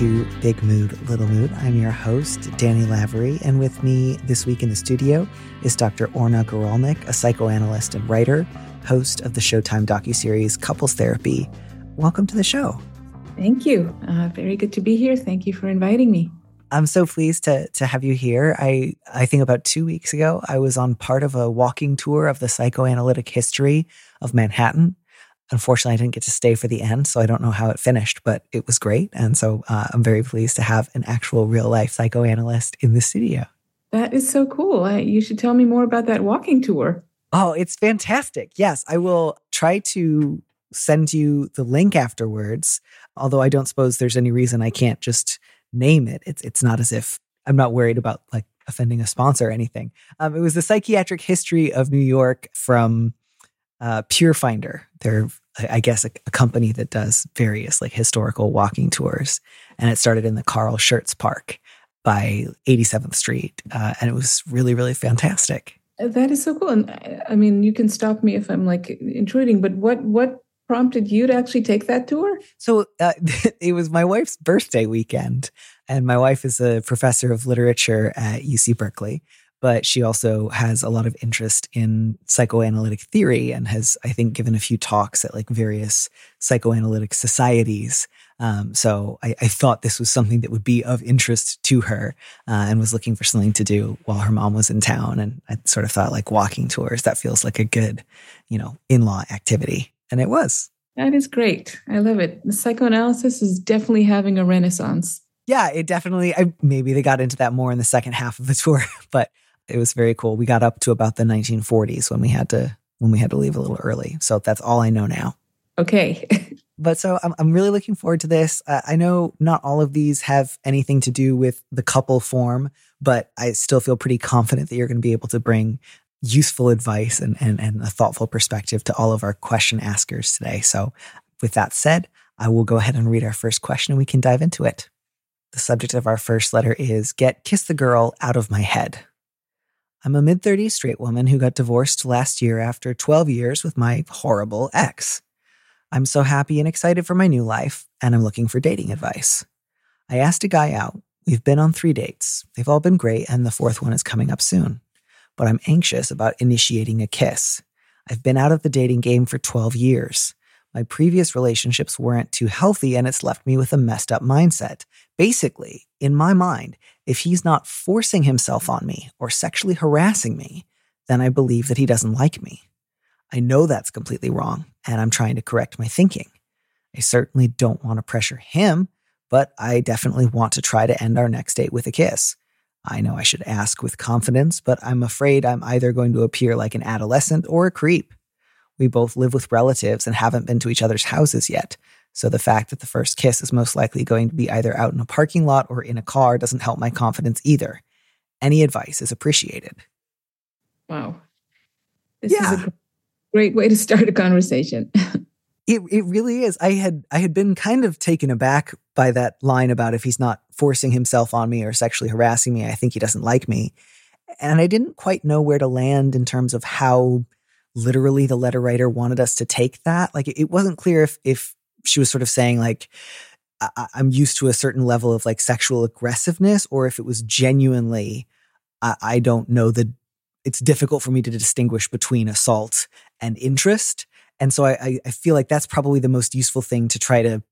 To Big Mood, Little Mood. I'm your host, Danny Lavery, and with me this week in the studio is Dr. Orna Guralnik, a psychoanalyst and writer, host of the Showtime docuseries Couples Therapy. Welcome to the show. Thank you. Uh, very good to be here. Thank you for inviting me. I'm so pleased to to have you here. I I think about 2 weeks ago I was on part of a walking tour of the psychoanalytic history of Manhattan. Unfortunately, I didn't get to stay for the end, so I don't know how it finished, but it was great. And so uh, I'm very pleased to have an actual real life psychoanalyst in the studio. That is so cool. I, you should tell me more about that walking tour. Oh, it's fantastic. Yes, I will try to send you the link afterwards, although I don't suppose there's any reason I can't just name it. It's it's not as if I'm not worried about like offending a sponsor or anything. Um, it was the psychiatric history of New York from uh, Pure Finder. They're, I guess, a, a, company that does various like historical walking tours, and it started in the Carl Schurz Park by 87th Street, uh, and it was really, really fantastic. That is so cool. And I mean, you can stop me if I'm like intruding, but what what prompted you to actually take that tour? So uh, it was my wife's birthday weekend, and my wife is a professor of literature at UC Berkeley but she also has a lot of interest in psychoanalytic theory and has, I think, given a few talks at like various psychoanalytic societies. Um, so I, I, thought this was something that would be of interest to her uh, and was looking for something to do while her mom was in town. And I sort of thought like walking tours, that feels like a good, you know, in law activity. And it was. That is great. I love it. The psychoanalysis is definitely having a renaissance. Yeah, it definitely, I, maybe they got into that more in the second half of the tour, but it was very cool. We got up to about the 1940s when we had to when we had to leave a little early. So that's all I know now. Okay. but so I'm, I'm really looking forward to this. Uh, I know not all of these have anything to do with the couple form, but I still feel pretty confident that you're going to be able to bring useful advice and, and, and a thoughtful perspective to all of our question askers today. So with that said, I will go ahead and read our first question and we can dive into it. The subject of our first letter is Get Kiss the Girl Out of My Head. I'm a mid 30s straight woman who got divorced last year after 12 years with my horrible ex. I'm so happy and excited for my new life, and I'm looking for dating advice. I asked a guy out. We've been on three dates. They've all been great, and the fourth one is coming up soon. But I'm anxious about initiating a kiss. I've been out of the dating game for 12 years. My previous relationships weren't too healthy, and it's left me with a messed up mindset. Basically, in my mind, if he's not forcing himself on me or sexually harassing me, then I believe that he doesn't like me. I know that's completely wrong, and I'm trying to correct my thinking. I certainly don't want to pressure him, but I definitely want to try to end our next date with a kiss. I know I should ask with confidence, but I'm afraid I'm either going to appear like an adolescent or a creep. We both live with relatives and haven't been to each other's houses yet, so the fact that the first kiss is most likely going to be either out in a parking lot or in a car doesn't help my confidence either. Any advice is appreciated. Wow. This yeah. is a great way to start a conversation. it it really is. I had I had been kind of taken aback by that line about if he's not forcing himself on me or sexually harassing me, I think he doesn't like me. And I didn't quite know where to land in terms of how literally the letter writer wanted us to take that. Like it wasn't clear if if she was sort of saying like I- am used to a certain level of like sexual aggressiveness, or if it was genuinely, I, I don't know that it's difficult for me to distinguish between assault and interest. And so I, I feel like that's probably the most useful thing to try to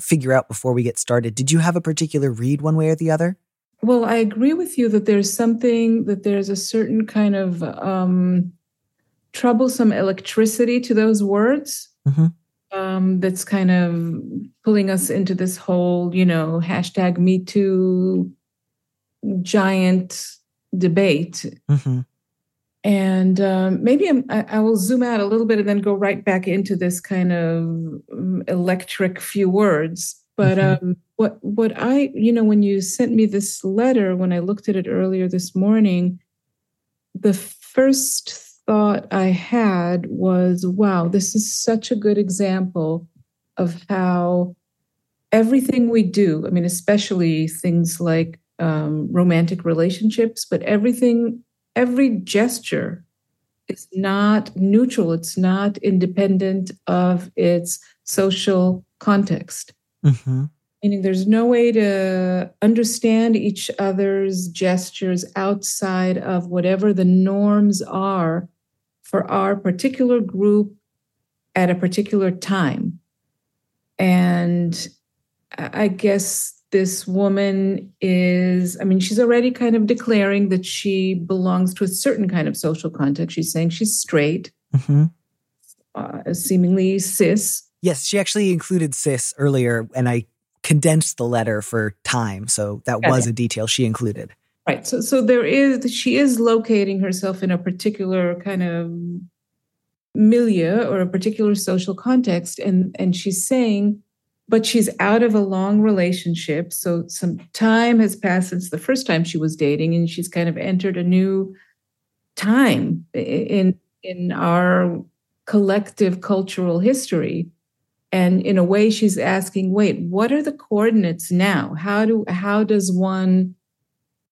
figure out before we get started. Did you have a particular read one way or the other? Well, I agree with you that there's something that there's a certain kind of um, troublesome electricity to those words mm-hmm. um, that's kind of pulling us into this whole, you know, hashtag Me Too giant debate. Mm-hmm. And um, maybe I, I will zoom out a little bit and then go right back into this kind of um, electric few words. But mm-hmm. um, what what I you know when you sent me this letter when I looked at it earlier this morning, the first thought I had was, wow, this is such a good example of how everything we do, I mean, especially things like um, romantic relationships, but everything every gesture is not neutral, it's not independent of its social context. Mm-hmm. Meaning, there's no way to understand each other's gestures outside of whatever the norms are for our particular group at a particular time. And I guess this woman is, I mean, she's already kind of declaring that she belongs to a certain kind of social context. She's saying she's straight, mm-hmm. uh, seemingly cis. Yes, she actually included cis earlier, and I condensed the letter for time. So that was a detail she included. Right. So, so there is, she is locating herself in a particular kind of milieu or a particular social context. And, and she's saying, but she's out of a long relationship. So some time has passed since the first time she was dating, and she's kind of entered a new time in in our collective cultural history. And in a way, she's asking, wait, what are the coordinates now? How do how does one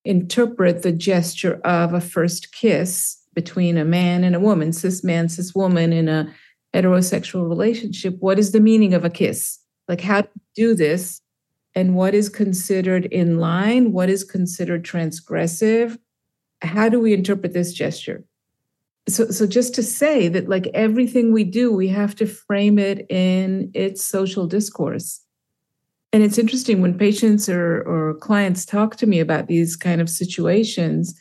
interpret the gesture of a first kiss between a man and a woman, cis man, cis woman in a heterosexual relationship? What is the meaning of a kiss? like how to do this and what is considered in line, what is considered transgressive. How do we interpret this gesture? So, so just to say that, like everything we do, we have to frame it in its social discourse. And it's interesting when patients or, or clients talk to me about these kind of situations.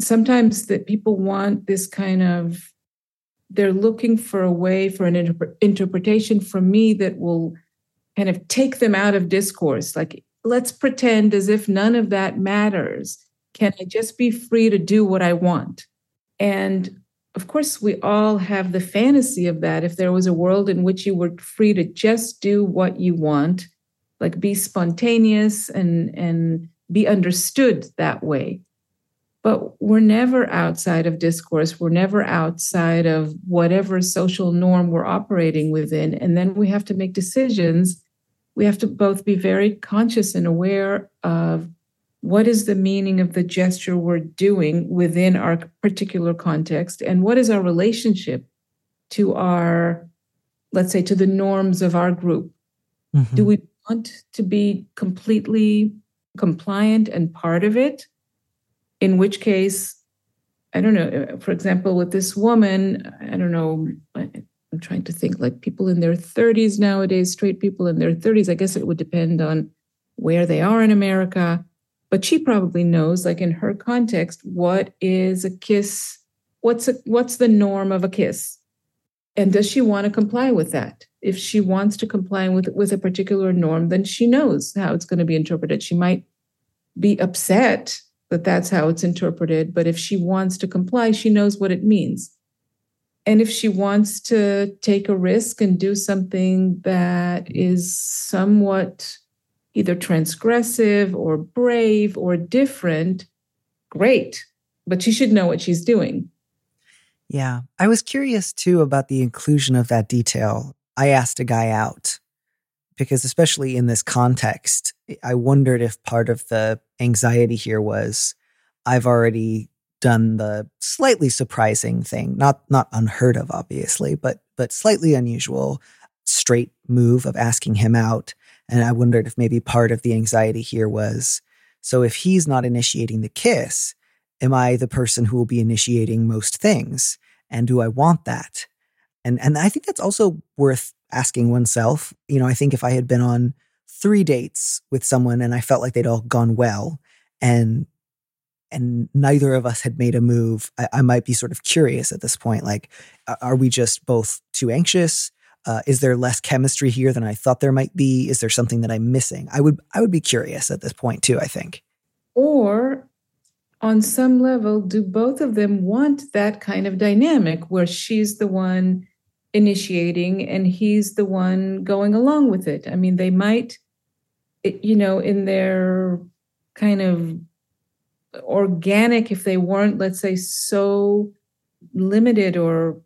Sometimes that people want this kind of they're looking for a way for an inter- interpretation from me that will kind of take them out of discourse like let's pretend as if none of that matters can i just be free to do what i want and of course we all have the fantasy of that if there was a world in which you were free to just do what you want like be spontaneous and and be understood that way but we're never outside of discourse. We're never outside of whatever social norm we're operating within. And then we have to make decisions. We have to both be very conscious and aware of what is the meaning of the gesture we're doing within our particular context and what is our relationship to our, let's say, to the norms of our group. Mm-hmm. Do we want to be completely compliant and part of it? in which case, I don't know, for example, with this woman, I don't know, I'm trying to think like people in their 30s nowadays, straight people in their 30s, I guess it would depend on where they are in America. But she probably knows, like in her context, what is a kiss? What's a, what's the norm of a kiss? And does she want to comply with that? If she wants to comply with with a particular norm, then she knows how it's going to be interpreted. She might be upset that that's how it's interpreted. But if she wants to comply, she knows what it means. And if she wants to take a risk and do something that is somewhat either transgressive or brave or different, great. But she should know what she's doing. Yeah. I was curious too about the inclusion of that detail. I asked a guy out because especially in this context, I wondered if part of the anxiety here was I've already done the slightly surprising thing, not not unheard of obviously, but but slightly unusual straight move of asking him out and I wondered if maybe part of the anxiety here was so if he's not initiating the kiss, am I the person who will be initiating most things? And do I want that? And and I think that's also worth asking oneself. You know, I think if I had been on three dates with someone and I felt like they'd all gone well and and neither of us had made a move, I, I might be sort of curious at this point. Like, are we just both too anxious? Uh, is there less chemistry here than I thought there might be? Is there something that I'm missing? I would I would be curious at this point too. I think. Or on some level, do both of them want that kind of dynamic where she's the one initiating and he's the one going along with it? I mean, they might, you know, in their kind of organic, if they weren't, let's say, so limited or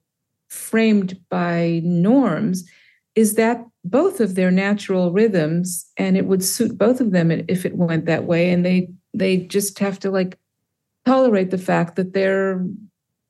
framed by norms, is that both of their natural rhythms and it would suit both of them if it went that way and they they just have to like tolerate the fact that they're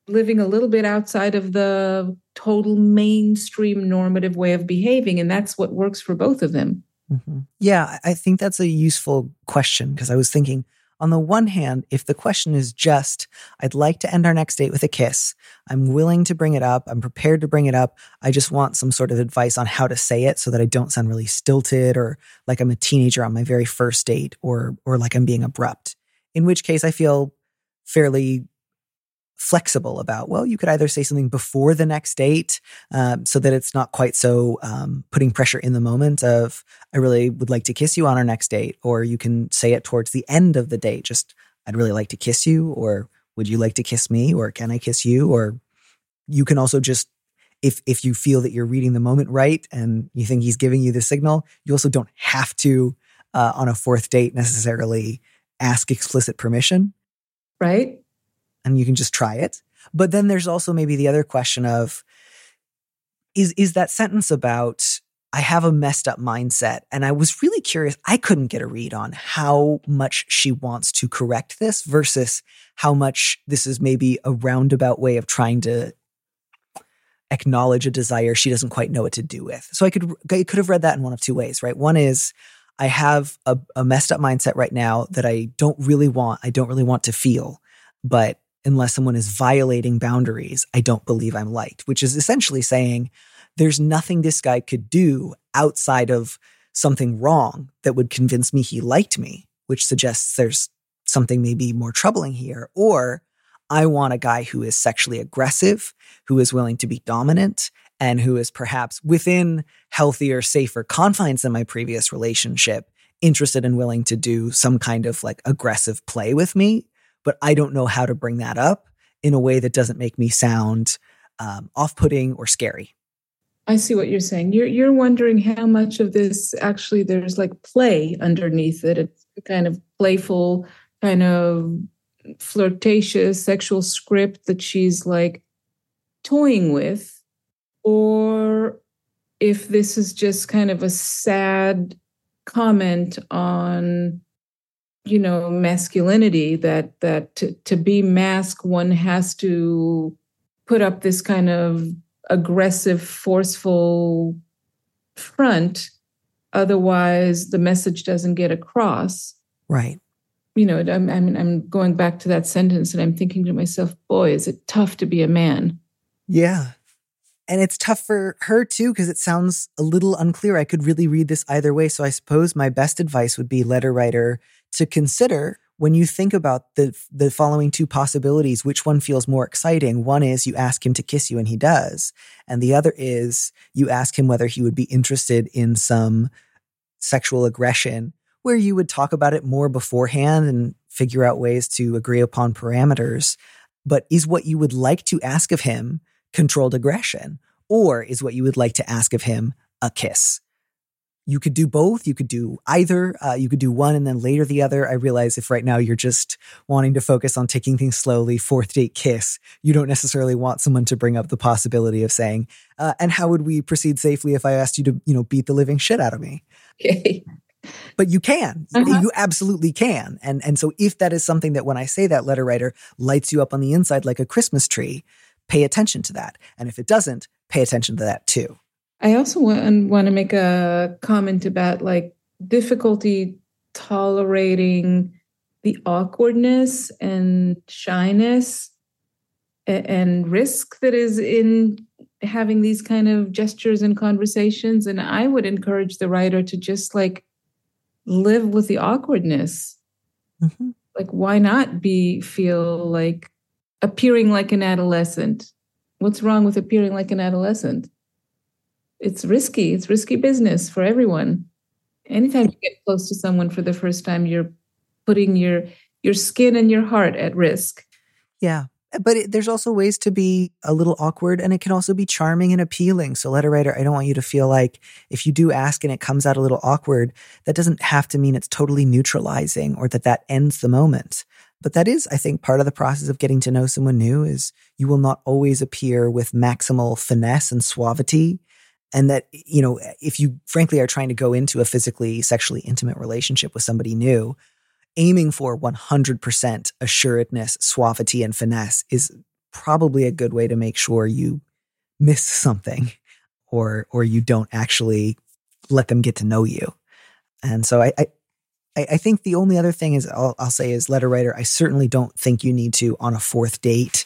living a little bit outside of the total mainstream normative way of behaving. And that's what works for both of them. Mm-hmm. Yeah, I think that's a useful question because I was thinking, on the one hand, if the question is just, I'd like to end our next date with a kiss, I'm willing to bring it up. I'm prepared to bring it up. I just want some sort of advice on how to say it so that I don't sound really stilted or like I'm a teenager on my very first date or, or like I'm being abrupt. In which case, I feel fairly flexible about well you could either say something before the next date um, so that it's not quite so um, putting pressure in the moment of i really would like to kiss you on our next date or you can say it towards the end of the date just i'd really like to kiss you or would you like to kiss me? or can i kiss you? or you can also just if if you feel that you're reading the moment right and you think he's giving you the signal you also don't have to uh, on a fourth date necessarily ask explicit permission. Right? And you can just try it. But then there's also maybe the other question of is is that sentence about I have a messed up mindset and I was really curious I couldn't get a read on how much she wants to correct this versus how much this is maybe a roundabout way of trying to acknowledge a desire she doesn't quite know what to do with. So I could I could have read that in one of two ways, right? One is I have a, a messed up mindset right now that I don't really want. I don't really want to feel. But unless someone is violating boundaries, I don't believe I'm liked, which is essentially saying there's nothing this guy could do outside of something wrong that would convince me he liked me, which suggests there's something maybe more troubling here. Or I want a guy who is sexually aggressive, who is willing to be dominant, and who is perhaps within healthier, safer confines than my previous relationship, interested and willing to do some kind of like aggressive play with me. But I don't know how to bring that up in a way that doesn't make me sound um, off putting or scary. I see what you're saying. You're you're wondering how much of this actually there's like play underneath it. It's kind of playful, kind of flirtatious sexual script that she's like toying with or if this is just kind of a sad comment on you know masculinity that that to, to be mask one has to put up this kind of aggressive forceful front. Otherwise the message doesn't get across. Right. You know I'm, I'm i'm going back to that sentence and i'm thinking to myself boy is it tough to be a man. Yeah. And it's tough for her too, because it sounds a little unclear. I could really read this either way. So I suppose my best advice would be letter writer to consider when you think about the the following two possibilities, which one feels more exciting? One is you ask him to kiss you and he does. And the other is you ask him whether he would be interested in some sexual aggression where you would talk about it more beforehand and figure out ways to agree upon parameters. But is what you would like to ask of him controlled aggression? Or is what you would like to ask of him a kiss? You could do both. You could do either. Uh, you could do one and then later the other. I realize if right now you're just wanting to focus on taking things slowly, fourth date kiss, you don't necessarily want someone to bring up the possibility of saying, uh, and how would we proceed safely if I asked you to, you know, beat the living shit out of me? Okay. But you can. Uh-huh. You absolutely can. And and so if that is something that when I say that letter writer lights you up on the inside like a Christmas tree, pay attention to that. And if it doesn't, pay attention to that too. I also want, want to make a comment about like difficulty tolerating the awkwardness and shyness and risk that is in having these kind of gestures and conversations. And I would encourage the writer to just like live with the awkwardness. Mm-hmm. Like, why not be feel like appearing like an adolescent? What's wrong with appearing like an adolescent? It's risky. It's risky business for everyone. Anytime you get close to someone for the first time, you're putting your your skin and your heart at risk. Yeah. But it, there's also ways to be a little awkward and it can also be charming and appealing. So, letter writer, I don't want you to feel like if you do ask and it comes out a little awkward, that doesn't have to mean it's totally neutralizing or that that ends the moment. But that is, I think, part of the process of getting to know someone new is you will not always appear with maximal finesse and suavity. And that, you know, if you frankly are trying to go into a physically, sexually intimate relationship with somebody new, aiming for 100% assuredness, suavity, and finesse is probably a good way to make sure you miss something or or you don't actually let them get to know you. And so I, I I, think the only other thing is I'll, I'll, say is letter writer. I certainly don't think you need to on a fourth date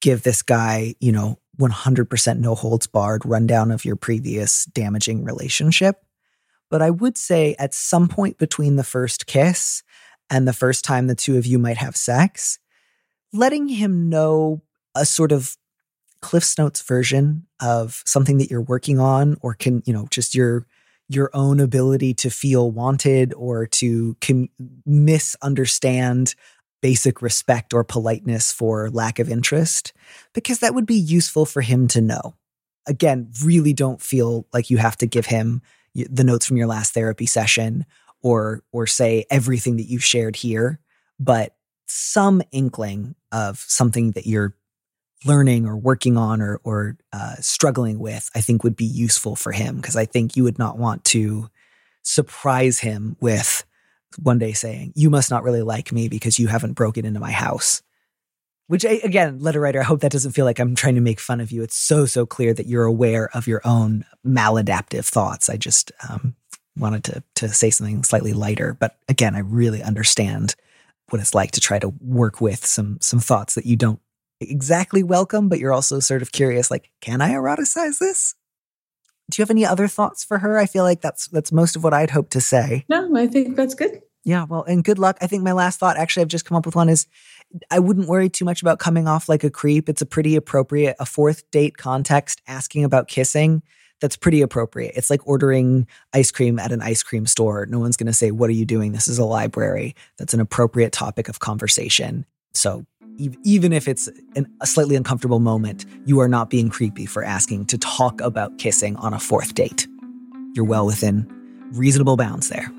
give this guy you know 100% no holds barred rundown of your previous damaging relationship. But I would say at some point between the first kiss and the first time the two of you might have sex, letting him know a sort of Cliff's Notes version of something that you're working on or can, you know, just your your own ability to feel wanted or to com- misunderstand basic respect or politeness for lack of interest because that would be useful for him to know. Again, really don't feel like you have to give him the notes from your last therapy session or or say everything that you've shared here, but some inkling of something that you're learning or working on or or uh, struggling with, I think would be useful for him because I think you would not want to surprise him with one day saying, "You must not really like me because you haven't broken into my house." Which I, again, letter writer, I hope that doesn't feel like I'm trying to make fun of you. It's so so clear that you're aware of your own maladaptive thoughts. I just um, wanted to to say something slightly lighter, but again, I really understand what it's like to try to work with some some thoughts that you don't exactly welcome, but you're also sort of curious, like, can I eroticize this? Do you have any other thoughts for her? I feel like that's that's most of what I'd hope to say. No, I think that's good. Yeah, well, and good luck. I think my last thought, actually, I've just come up with one is I wouldn't worry too much about coming off like a creep. It's a pretty appropriate, a fourth date context asking about kissing that's pretty appropriate. It's like ordering ice cream at an ice cream store. No one's going to say, What are you doing? This is a library. That's an appropriate topic of conversation. So even if it's an, a slightly uncomfortable moment, you are not being creepy for asking to talk about kissing on a fourth date. You're well within reasonable bounds there.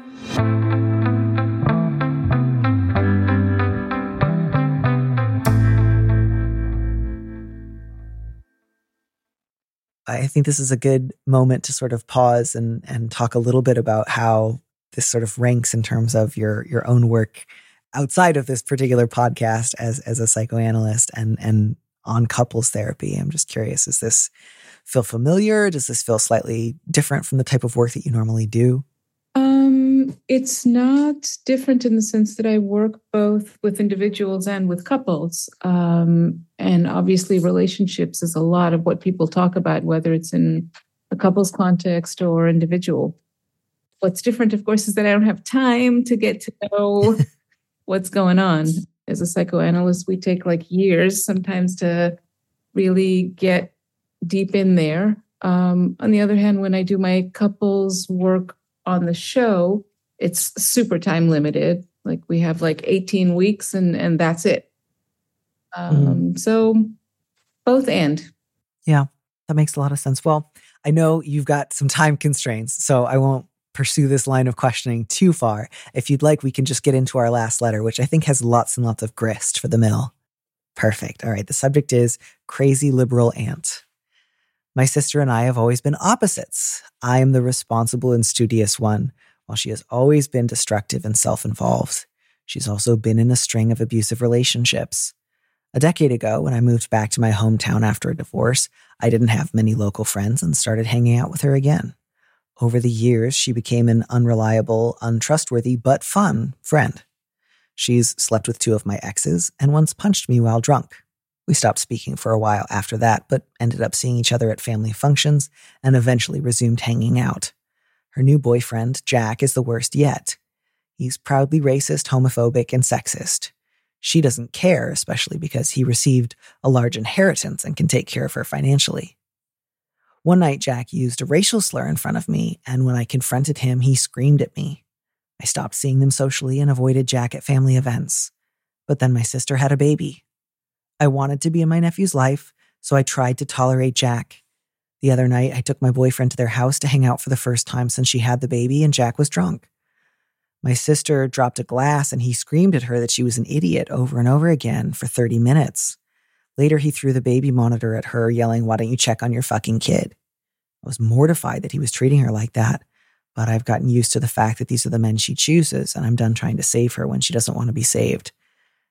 I think this is a good moment to sort of pause and and talk a little bit about how this sort of ranks in terms of your your own work outside of this particular podcast as as a psychoanalyst and and on couples therapy. I'm just curious, does this feel familiar? Does this feel slightly different from the type of work that you normally do? Um, it's not different in the sense that I work both with individuals and with couples. Um, and obviously, relationships is a lot of what people talk about, whether it's in a couples context or individual. What's different, of course, is that I don't have time to get to know what's going on. As a psychoanalyst, we take like years sometimes to really get deep in there. Um, on the other hand, when I do my couples work on the show, it's super time limited. Like we have like 18 weeks and and that's it. Um, mm. So both and. Yeah, that makes a lot of sense. Well, I know you've got some time constraints, so I won't pursue this line of questioning too far. If you'd like, we can just get into our last letter, which I think has lots and lots of grist for the mill. Perfect. All right. The subject is crazy liberal aunt. My sister and I have always been opposites. I am the responsible and studious one, while she has always been destructive and self involved. She's also been in a string of abusive relationships. A decade ago, when I moved back to my hometown after a divorce, I didn't have many local friends and started hanging out with her again. Over the years, she became an unreliable, untrustworthy, but fun friend. She's slept with two of my exes and once punched me while drunk. We stopped speaking for a while after that, but ended up seeing each other at family functions and eventually resumed hanging out. Her new boyfriend, Jack, is the worst yet. He's proudly racist, homophobic, and sexist. She doesn't care, especially because he received a large inheritance and can take care of her financially. One night, Jack used a racial slur in front of me, and when I confronted him, he screamed at me. I stopped seeing them socially and avoided Jack at family events. But then my sister had a baby. I wanted to be in my nephew's life, so I tried to tolerate Jack. The other night, I took my boyfriend to their house to hang out for the first time since she had the baby, and Jack was drunk. My sister dropped a glass and he screamed at her that she was an idiot over and over again for 30 minutes. Later, he threw the baby monitor at her, yelling, Why don't you check on your fucking kid? I was mortified that he was treating her like that, but I've gotten used to the fact that these are the men she chooses, and I'm done trying to save her when she doesn't want to be saved.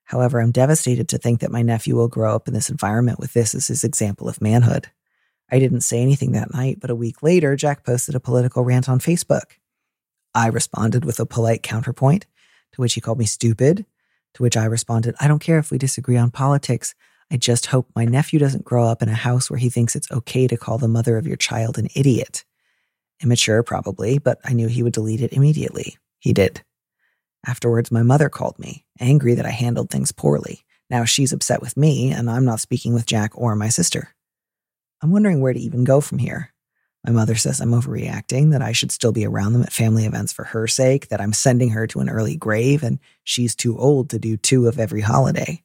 However, I'm devastated to think that my nephew will grow up in this environment with this as his example of manhood. I didn't say anything that night, but a week later, Jack posted a political rant on Facebook. I responded with a polite counterpoint, to which he called me stupid, to which I responded, I don't care if we disagree on politics. I just hope my nephew doesn't grow up in a house where he thinks it's okay to call the mother of your child an idiot. Immature, probably, but I knew he would delete it immediately. He did. Afterwards, my mother called me, angry that I handled things poorly. Now she's upset with me, and I'm not speaking with Jack or my sister. I'm wondering where to even go from here. My mother says I'm overreacting, that I should still be around them at family events for her sake, that I'm sending her to an early grave, and she's too old to do two of every holiday.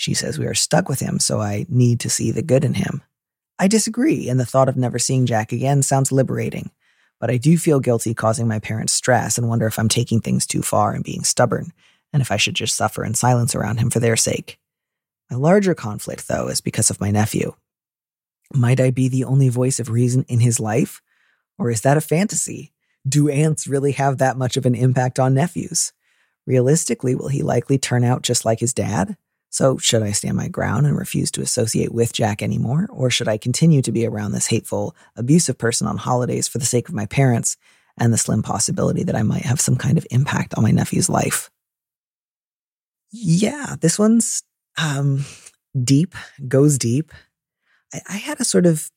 She says we are stuck with him, so I need to see the good in him. I disagree, and the thought of never seeing Jack again sounds liberating but I do feel guilty causing my parents stress and wonder if I'm taking things too far and being stubborn, and if I should just suffer in silence around him for their sake. My larger conflict, though, is because of my nephew. Might I be the only voice of reason in his life? Or is that a fantasy? Do aunts really have that much of an impact on nephews? Realistically, will he likely turn out just like his dad? So, should I stand my ground and refuse to associate with Jack anymore? Or should I continue to be around this hateful, abusive person on holidays for the sake of my parents and the slim possibility that I might have some kind of impact on my nephew's life? Yeah, this one's um, deep, goes deep. I, I had a sort of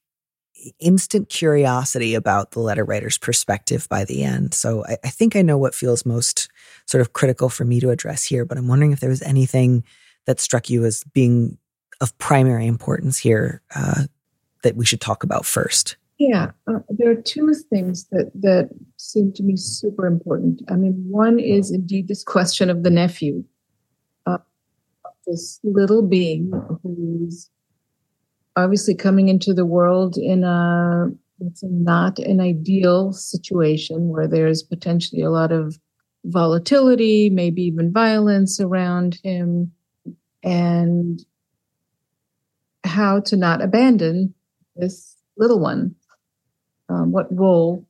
instant curiosity about the letter writer's perspective by the end. So I, I, think I know what feels most sort of critical for me to address here, but I'm wondering if there was anything that struck you as being of primary importance here uh, that we should talk about first? Yeah, uh, there are two things that that seem to me super important. I mean, one is indeed this question of the nephew, uh, this little being who's obviously coming into the world in a it's not an ideal situation where there's potentially a lot of volatility, maybe even violence around him and how to not abandon this little one. Um, what role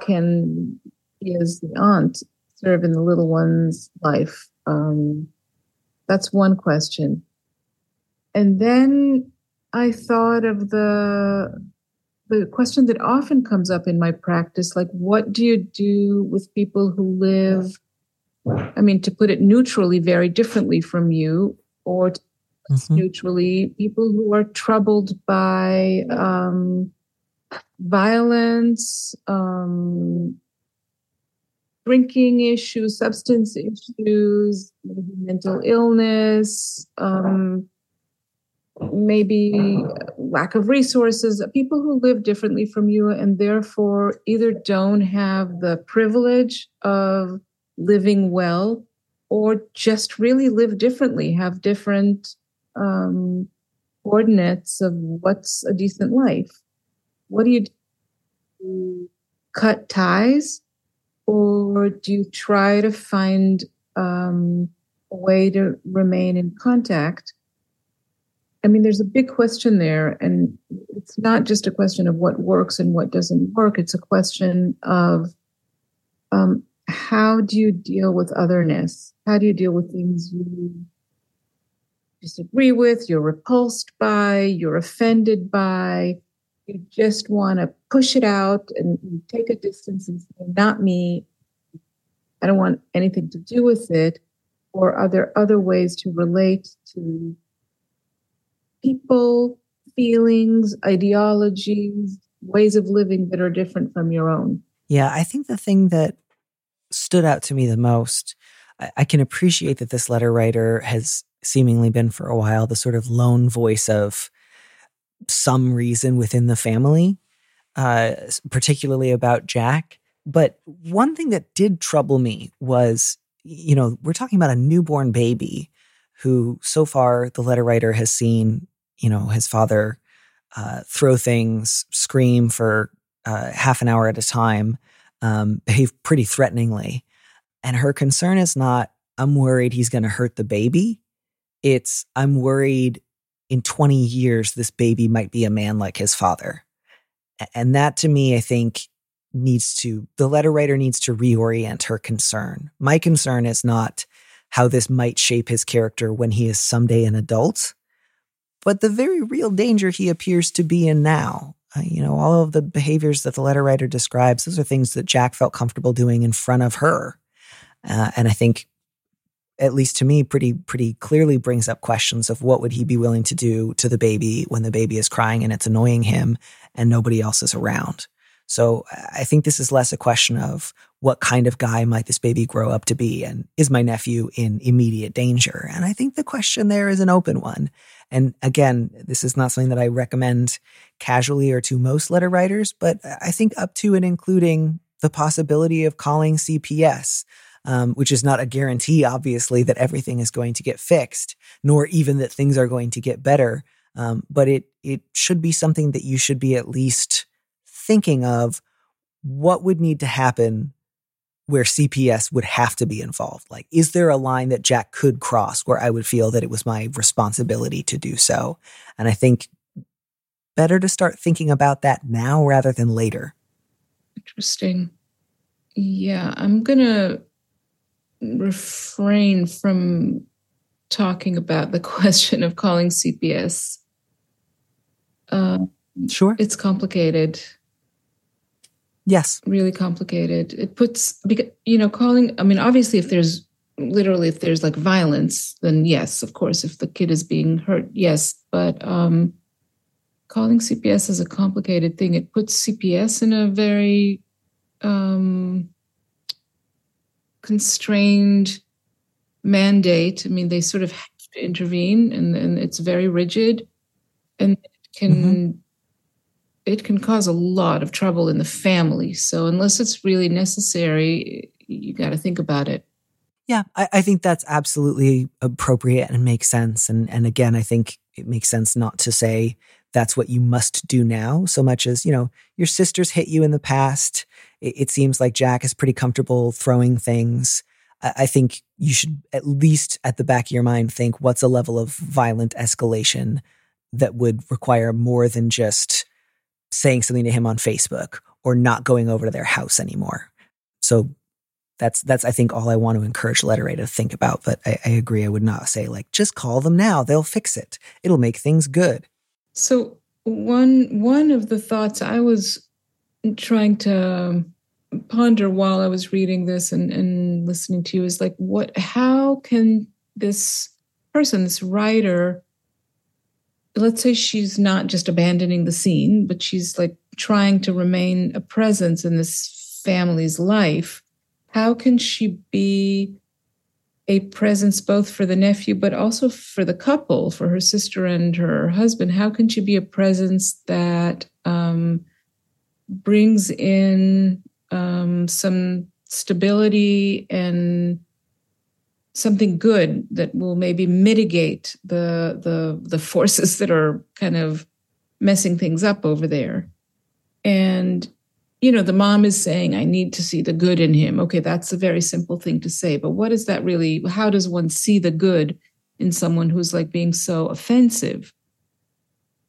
can he, as the aunt, serve in the little one's life? Um, that's one question. And then I thought of the the question that often comes up in my practice like what do you do with people who live i mean to put it neutrally very differently from you or mm-hmm. neutrally, people who are troubled by um, violence, um, drinking issues, substance issues, mental illness, um, maybe lack of resources, people who live differently from you and therefore either don't have the privilege of living well or just really live differently, have different um, coordinates of what's a decent life. What do you do? Cut ties, or do you try to find um, a way to remain in contact? I mean, there's a big question there, and it's not just a question of what works and what doesn't work. It's a question of um, how do you deal with otherness? How do you deal with things you disagree with, you're repulsed by, you're offended by? You just want to push it out and take a distance and say, not me. I don't want anything to do with it. Or are there other ways to relate to people, feelings, ideologies, ways of living that are different from your own. Yeah, I think the thing that stood out to me the most, I, I can appreciate that this letter writer has seemingly been for a while the sort of lone voice of some reason within the family, uh, particularly about Jack. But one thing that did trouble me was, you know, we're talking about a newborn baby who, so far, the letter writer has seen, you know, his father uh, throw things, scream for uh, half an hour at a time, um, behave pretty threateningly. And her concern is not, I'm worried he's going to hurt the baby. It's, I'm worried in 20 years, this baby might be a man like his father. And that to me, I think needs to, the letter writer needs to reorient her concern. My concern is not how this might shape his character when he is someday an adult, but the very real danger he appears to be in now. Uh, you know, all of the behaviors that the letter writer describes, those are things that Jack felt comfortable doing in front of her. Uh, and I think at least to me, pretty pretty clearly brings up questions of what would he be willing to do to the baby when the baby is crying and it's annoying him and nobody else is around. So I think this is less a question of what kind of guy might this baby grow up to be and is my nephew in immediate danger? And I think the question there is an open one. And again, this is not something that I recommend casually or to most letter writers, but I think up to and including the possibility of calling CPS um, which is not a guarantee, obviously, that everything is going to get fixed, nor even that things are going to get better. Um, but it it should be something that you should be at least thinking of. What would need to happen where CPS would have to be involved? Like, is there a line that Jack could cross where I would feel that it was my responsibility to do so? And I think better to start thinking about that now rather than later. Interesting. Yeah, I'm going to refrain from talking about the question of calling CPS. Uh, sure. It's complicated. Yes. Really complicated. It puts, because you know, calling, I mean, obviously, if there's literally, if there's like violence, then yes, of course, if the kid is being hurt, yes. But um, calling CPS is a complicated thing. It puts CPS in a very, um, constrained mandate. I mean, they sort of have to intervene, and, and it's very rigid, and it can mm-hmm. It can cause a lot of trouble in the family. So unless it's really necessary, you got to think about it. Yeah, I, I, think that's absolutely appropriate and makes sense. And and again, I think it makes sense not to say that's what you must do now so much as you know your sisters hit you in the past it, it seems like jack is pretty comfortable throwing things I, I think you should at least at the back of your mind think what's a level of violent escalation that would require more than just saying something to him on facebook or not going over to their house anymore so that's that's I think all I want to encourage letter Letteray to think about. But I, I, agree. I would not say like just call them now; they'll fix it. It'll make things good. So one one of the thoughts I was trying to um, ponder while I was reading this and, and listening to you is like what how can this person, this writer, let's say she's not just abandoning the scene, but she's like trying to remain a presence in this family's life. How can she be a presence both for the nephew but also for the couple for her sister and her husband how can she be a presence that um, brings in um, some stability and something good that will maybe mitigate the the the forces that are kind of messing things up over there and you know, the mom is saying, I need to see the good in him. Okay, that's a very simple thing to say. But what is that really? How does one see the good in someone who's like being so offensive?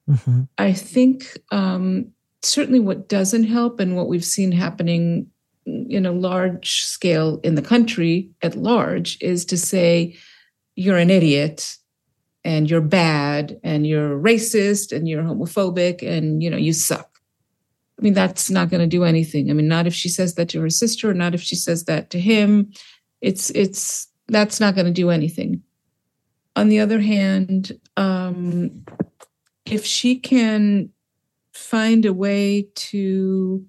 Mm-hmm. I think um, certainly what doesn't help and what we've seen happening in a large scale in the country at large is to say, you're an idiot and you're bad and you're racist and you're homophobic and you know you suck I mean, that's not going to do anything. I mean, not if she says that to her sister, not if she says that to him. It's it's that's not going to do anything. On the other hand, um, if she can find a way to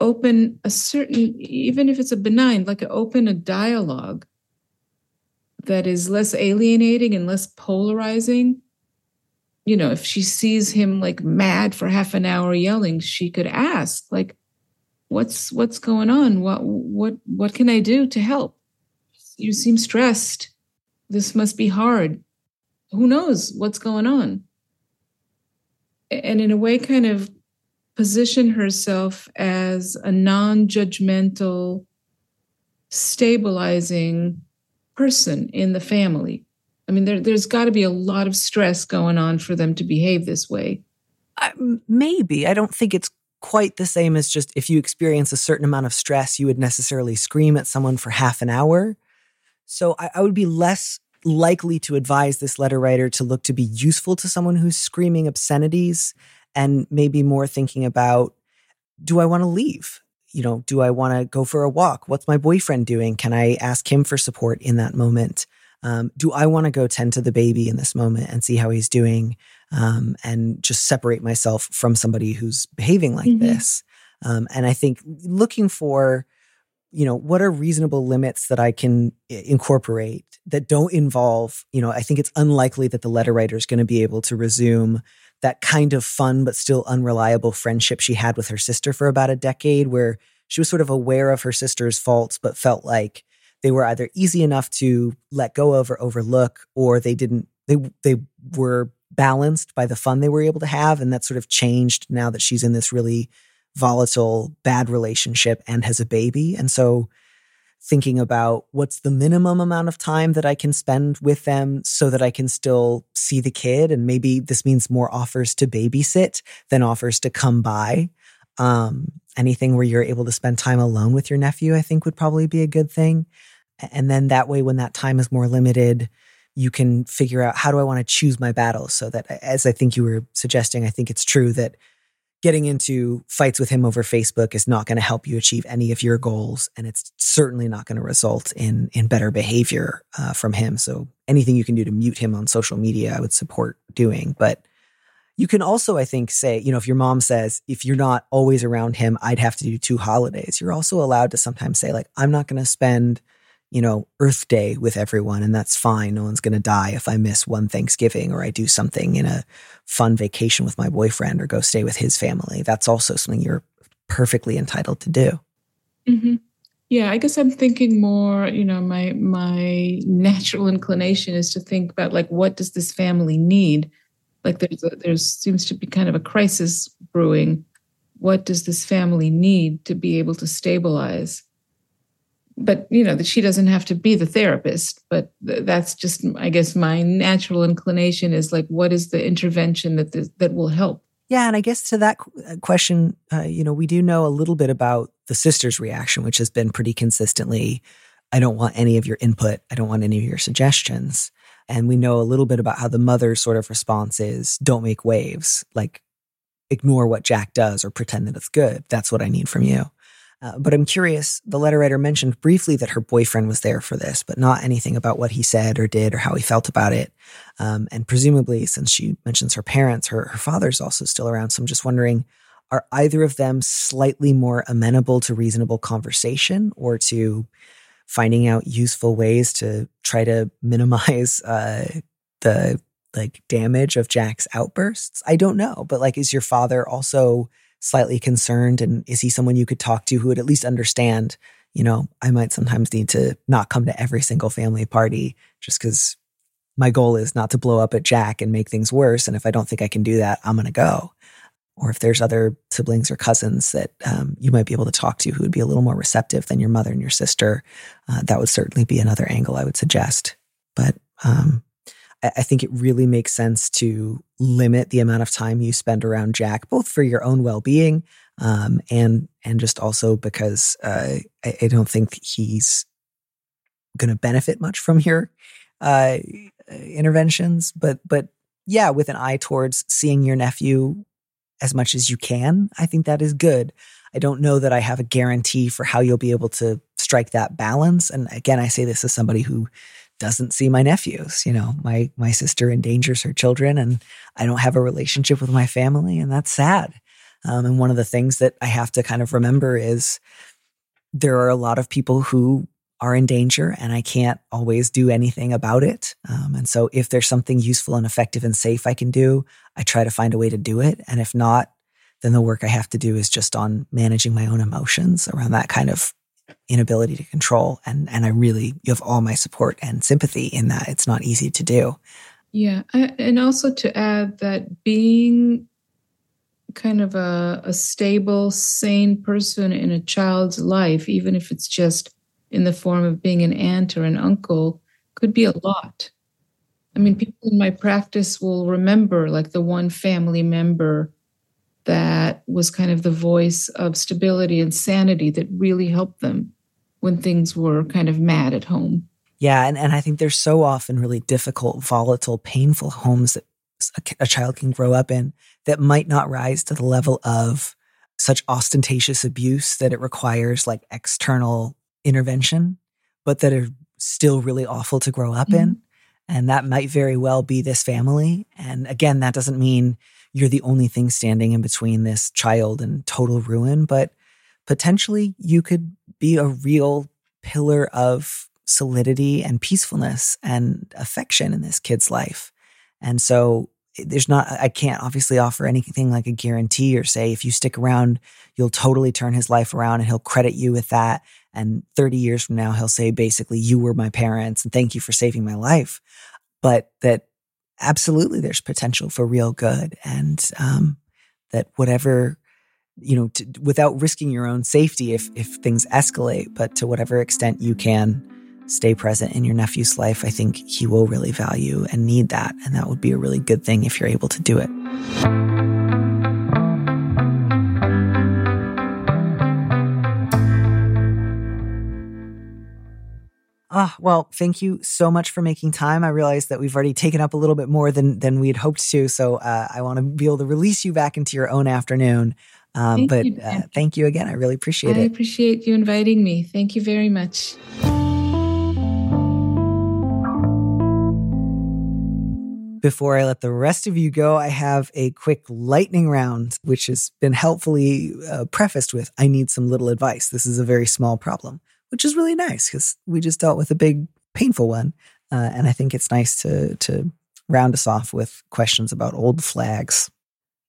open a certain, even if it's a benign, like open a dialogue that is less alienating and less polarizing. You know, if she sees him like mad for half an hour yelling, she could ask, like, what's what's going on? What what what can I do to help? You seem stressed. This must be hard. Who knows what's going on? And in a way, kind of position herself as a non judgmental, stabilizing person in the family. I mean, there, there's got to be a lot of stress going on for them to behave this way. Uh, maybe. I don't think it's quite the same as just if you experience a certain amount of stress, you would necessarily scream at someone for half an hour. So I, I would be less likely to advise this letter writer to look to be useful to someone who's screaming obscenities and maybe more thinking about do I want to leave? You know, do I want to go for a walk? What's my boyfriend doing? Can I ask him for support in that moment? Um, do I want to go tend to the baby in this moment and see how he's doing um, and just separate myself from somebody who's behaving like mm-hmm. this? Um, and I think looking for, you know, what are reasonable limits that I can incorporate that don't involve, you know, I think it's unlikely that the letter writer is going to be able to resume that kind of fun but still unreliable friendship she had with her sister for about a decade, where she was sort of aware of her sister's faults, but felt like they were either easy enough to let go of or overlook, or they didn't, they, they were balanced by the fun they were able to have. And that sort of changed now that she's in this really volatile, bad relationship and has a baby. And so thinking about what's the minimum amount of time that I can spend with them so that I can still see the kid. And maybe this means more offers to babysit than offers to come by. Um, anything where you're able to spend time alone with your nephew, I think would probably be a good thing. And then that way, when that time is more limited, you can figure out how do I want to choose my battles so that, as I think you were suggesting, I think it's true that getting into fights with him over Facebook is not going to help you achieve any of your goals, and it's certainly not going to result in in better behavior uh, from him. So anything you can do to mute him on social media, I would support doing. But you can also, I think, say, you know, if your mom says if you're not always around him, I'd have to do two holidays. You're also allowed to sometimes say like, I'm not going to spend you know, Earth Day with everyone, and that's fine. No one's going to die if I miss one Thanksgiving or I do something in a fun vacation with my boyfriend or go stay with his family. That's also something you're perfectly entitled to do. Mm-hmm. Yeah, I guess I'm thinking more. You know, my my natural inclination is to think about like, what does this family need? Like, there's a, there's seems to be kind of a crisis brewing. What does this family need to be able to stabilize? But you know that she doesn't have to be the therapist but th- that's just i guess my natural inclination is like what is the intervention that this, that will help? Yeah and i guess to that uh, question uh, you know we do know a little bit about the sister's reaction which has been pretty consistently i don't want any of your input. I don't want any of your suggestions. And we know a little bit about how the mother's sort of response is don't make waves. Like ignore what jack does or pretend that it's good. That's what i need from you uh, but I'm curious, the letter writer mentioned briefly that her boyfriend was there for this, but not anything about what he said or did or how he felt about it. Um, and presumably, since she mentions her parents, her, her father's also still around. So I'm just wondering are either of them slightly more amenable to reasonable conversation or to finding out useful ways to try to minimize uh, the like damage of Jack's outbursts? I don't know, but like, is your father also slightly concerned? And is he someone you could talk to who would at least understand, you know, I might sometimes need to not come to every single family party just because my goal is not to blow up at Jack and make things worse. And if I don't think I can do that, I'm going to go. Or if there's other siblings or cousins that um, you might be able to talk to who would be a little more receptive than your mother and your sister, uh, that would certainly be another angle I would suggest. But um, I think it really makes sense to limit the amount of time you spend around Jack, both for your own well being um, and and just also because uh, I, I, don't think he's going to benefit much from your uh, interventions. But but yeah, with an eye towards seeing your nephew as much as you can, I think that is good. I don't know that I have a guarantee for how you'll be able to strike that balance. And again, I say this as somebody who doesn't see my nephews. You know, my my sister endangers her children, and I don't have a relationship with my family, and that's sad. Um, and one of the things that I have to kind of remember is there are a lot of people who are in danger, and I can't always do anything about it. Um, and so, if there's something useful and effective and safe I can do, I try to find a way to do it. And if not, then the work I have to do is just on managing my own emotions around that kind of inability to control. And and I really you have all my support and sympathy in that. It's not easy to do. Yeah, I, and also to add that being kind of a, a stable, sane person in a child's life, even if it's just in the form of being an aunt or an uncle, could be a lot. I mean, people in my practice will remember like the one family member that was kind of the voice of stability and sanity that really helped them when things were kind of mad at home. Yeah, and, and I think there's so often really difficult, volatile, painful homes that a, a child can grow up in that might not rise to the level of such ostentatious abuse that it requires like external intervention, but that are still really awful to grow up mm-hmm. in. And that might very well be this family. And again, that doesn't mean you're the only thing standing in between this child and total ruin, but potentially you could be a real pillar of solidity and peacefulness and affection in this kid's life. And so eh, there's not, I can't obviously offer anything like a guarantee or say if you stick around, you'll totally turn his life around and he'll credit you with that. And 30 years from now, he'll say, basically, you were my parents and thank you for saving my life. But that absolutely there's potential for real good and um, that whatever you know to, without risking your own safety if if things escalate but to whatever extent you can stay present in your nephew's life i think he will really value and need that and that would be a really good thing if you're able to do it Ah, well, thank you so much for making time. I realize that we've already taken up a little bit more than than we had hoped to, so uh, I want to be able to release you back into your own afternoon. Um, but you, uh, thank you again. I really appreciate I it. I appreciate you inviting me. Thank you very much. Before I let the rest of you go, I have a quick lightning round, which has been helpfully uh, prefaced with I need some little advice. This is a very small problem which is really nice because we just dealt with a big, painful one. Uh, and I think it's nice to, to round us off with questions about old flags.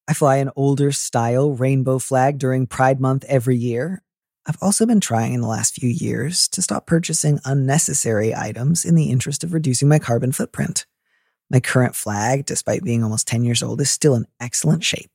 I fly an older style rainbow flag during Pride Month every year. I've also been trying in the last few years to stop purchasing unnecessary items in the interest of reducing my carbon footprint. My current flag, despite being almost 10 years old, is still in excellent shape.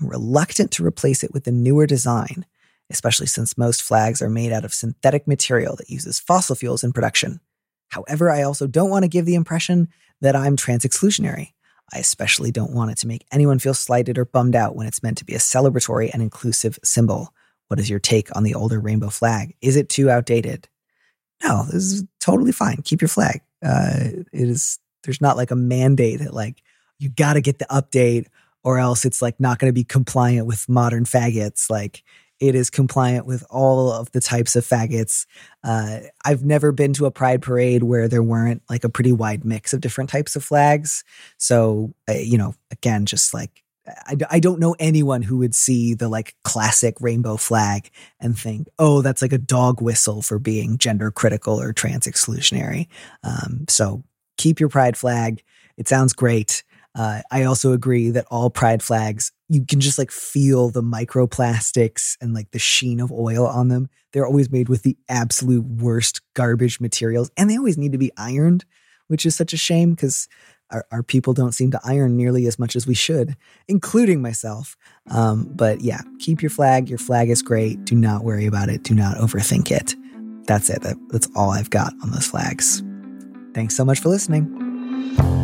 I'm reluctant to replace it with a newer design especially since most flags are made out of synthetic material that uses fossil fuels in production. However, I also don't want to give the impression that I'm trans exclusionary. I especially don't want it to make anyone feel slighted or bummed out when it's meant to be a celebratory and inclusive symbol. What is your take on the older rainbow flag? Is it too outdated? No, this is totally fine. Keep your flag. Uh, it is. There's not like a mandate that like you got to get the update or else it's like not going to be compliant with modern faggots. Like it is compliant with all of the types of faggots. Uh, I've never been to a pride parade where there weren't like a pretty wide mix of different types of flags. So, uh, you know, again, just like I, I don't know anyone who would see the like classic rainbow flag and think, oh, that's like a dog whistle for being gender critical or trans exclusionary. Um, so keep your pride flag. It sounds great. Uh, I also agree that all pride flags, you can just like feel the microplastics and like the sheen of oil on them. They're always made with the absolute worst garbage materials and they always need to be ironed, which is such a shame because our, our people don't seem to iron nearly as much as we should, including myself. Um, but yeah, keep your flag. Your flag is great. Do not worry about it. Do not overthink it. That's it. That, that's all I've got on those flags. Thanks so much for listening.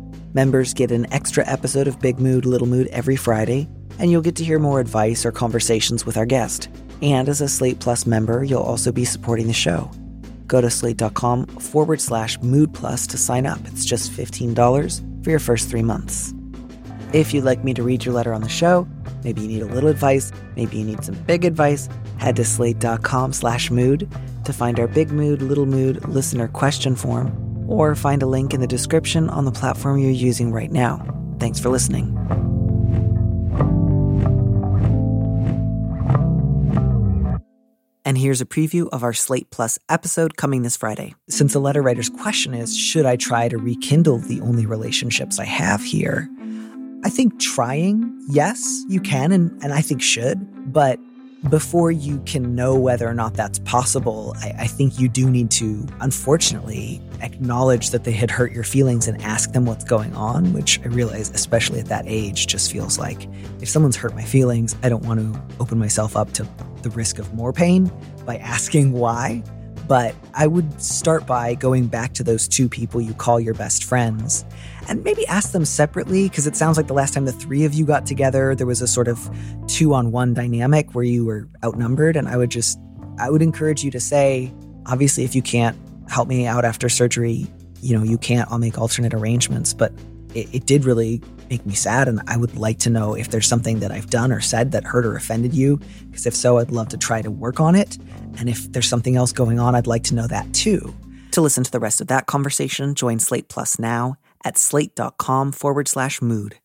Members get an extra episode of Big Mood, Little Mood every Friday, and you'll get to hear more advice or conversations with our guest. And as a Slate Plus member, you'll also be supporting the show. Go to slate.com forward slash mood plus to sign up. It's just $15 for your first three months. If you'd like me to read your letter on the show, maybe you need a little advice, maybe you need some big advice, head to slate.com slash mood to find our big mood, little mood listener question form, or find a link in the description on the platform you're using right now. Thanks for listening. And here's a preview of our Slate Plus episode coming this Friday. Since the letter writer's question is Should I try to rekindle the only relationships I have here? I think trying, yes, you can, and, and I think should, but before you can know whether or not that's possible, I, I, think you do need to, unfortunately, acknowledge that they had hurt your feelings and ask them what's going on, which I realize, especially at that age, just feels like if someone's hurt my feelings, I don't want to open myself up to the risk of more pain by asking why. But I would start by going back to those two people you call your best friends and maybe ask them separately because it sounds like the last time the three of you got together, there was a sort of two on one dynamic where you were outnumbered. And I would just, I would encourage you to say, obviously, if you can't help me out after surgery, you know, you can't, I'll make alternate arrangements. But it, it did really make me sad. And I would like to know if there's something that I've done or said that hurt or offended you. Because if so, I'd love to try to work on it. And if there's something else going on, I'd like to know that too. To listen to the rest of that conversation, join Slate Plus now at slate.com forward slash mood.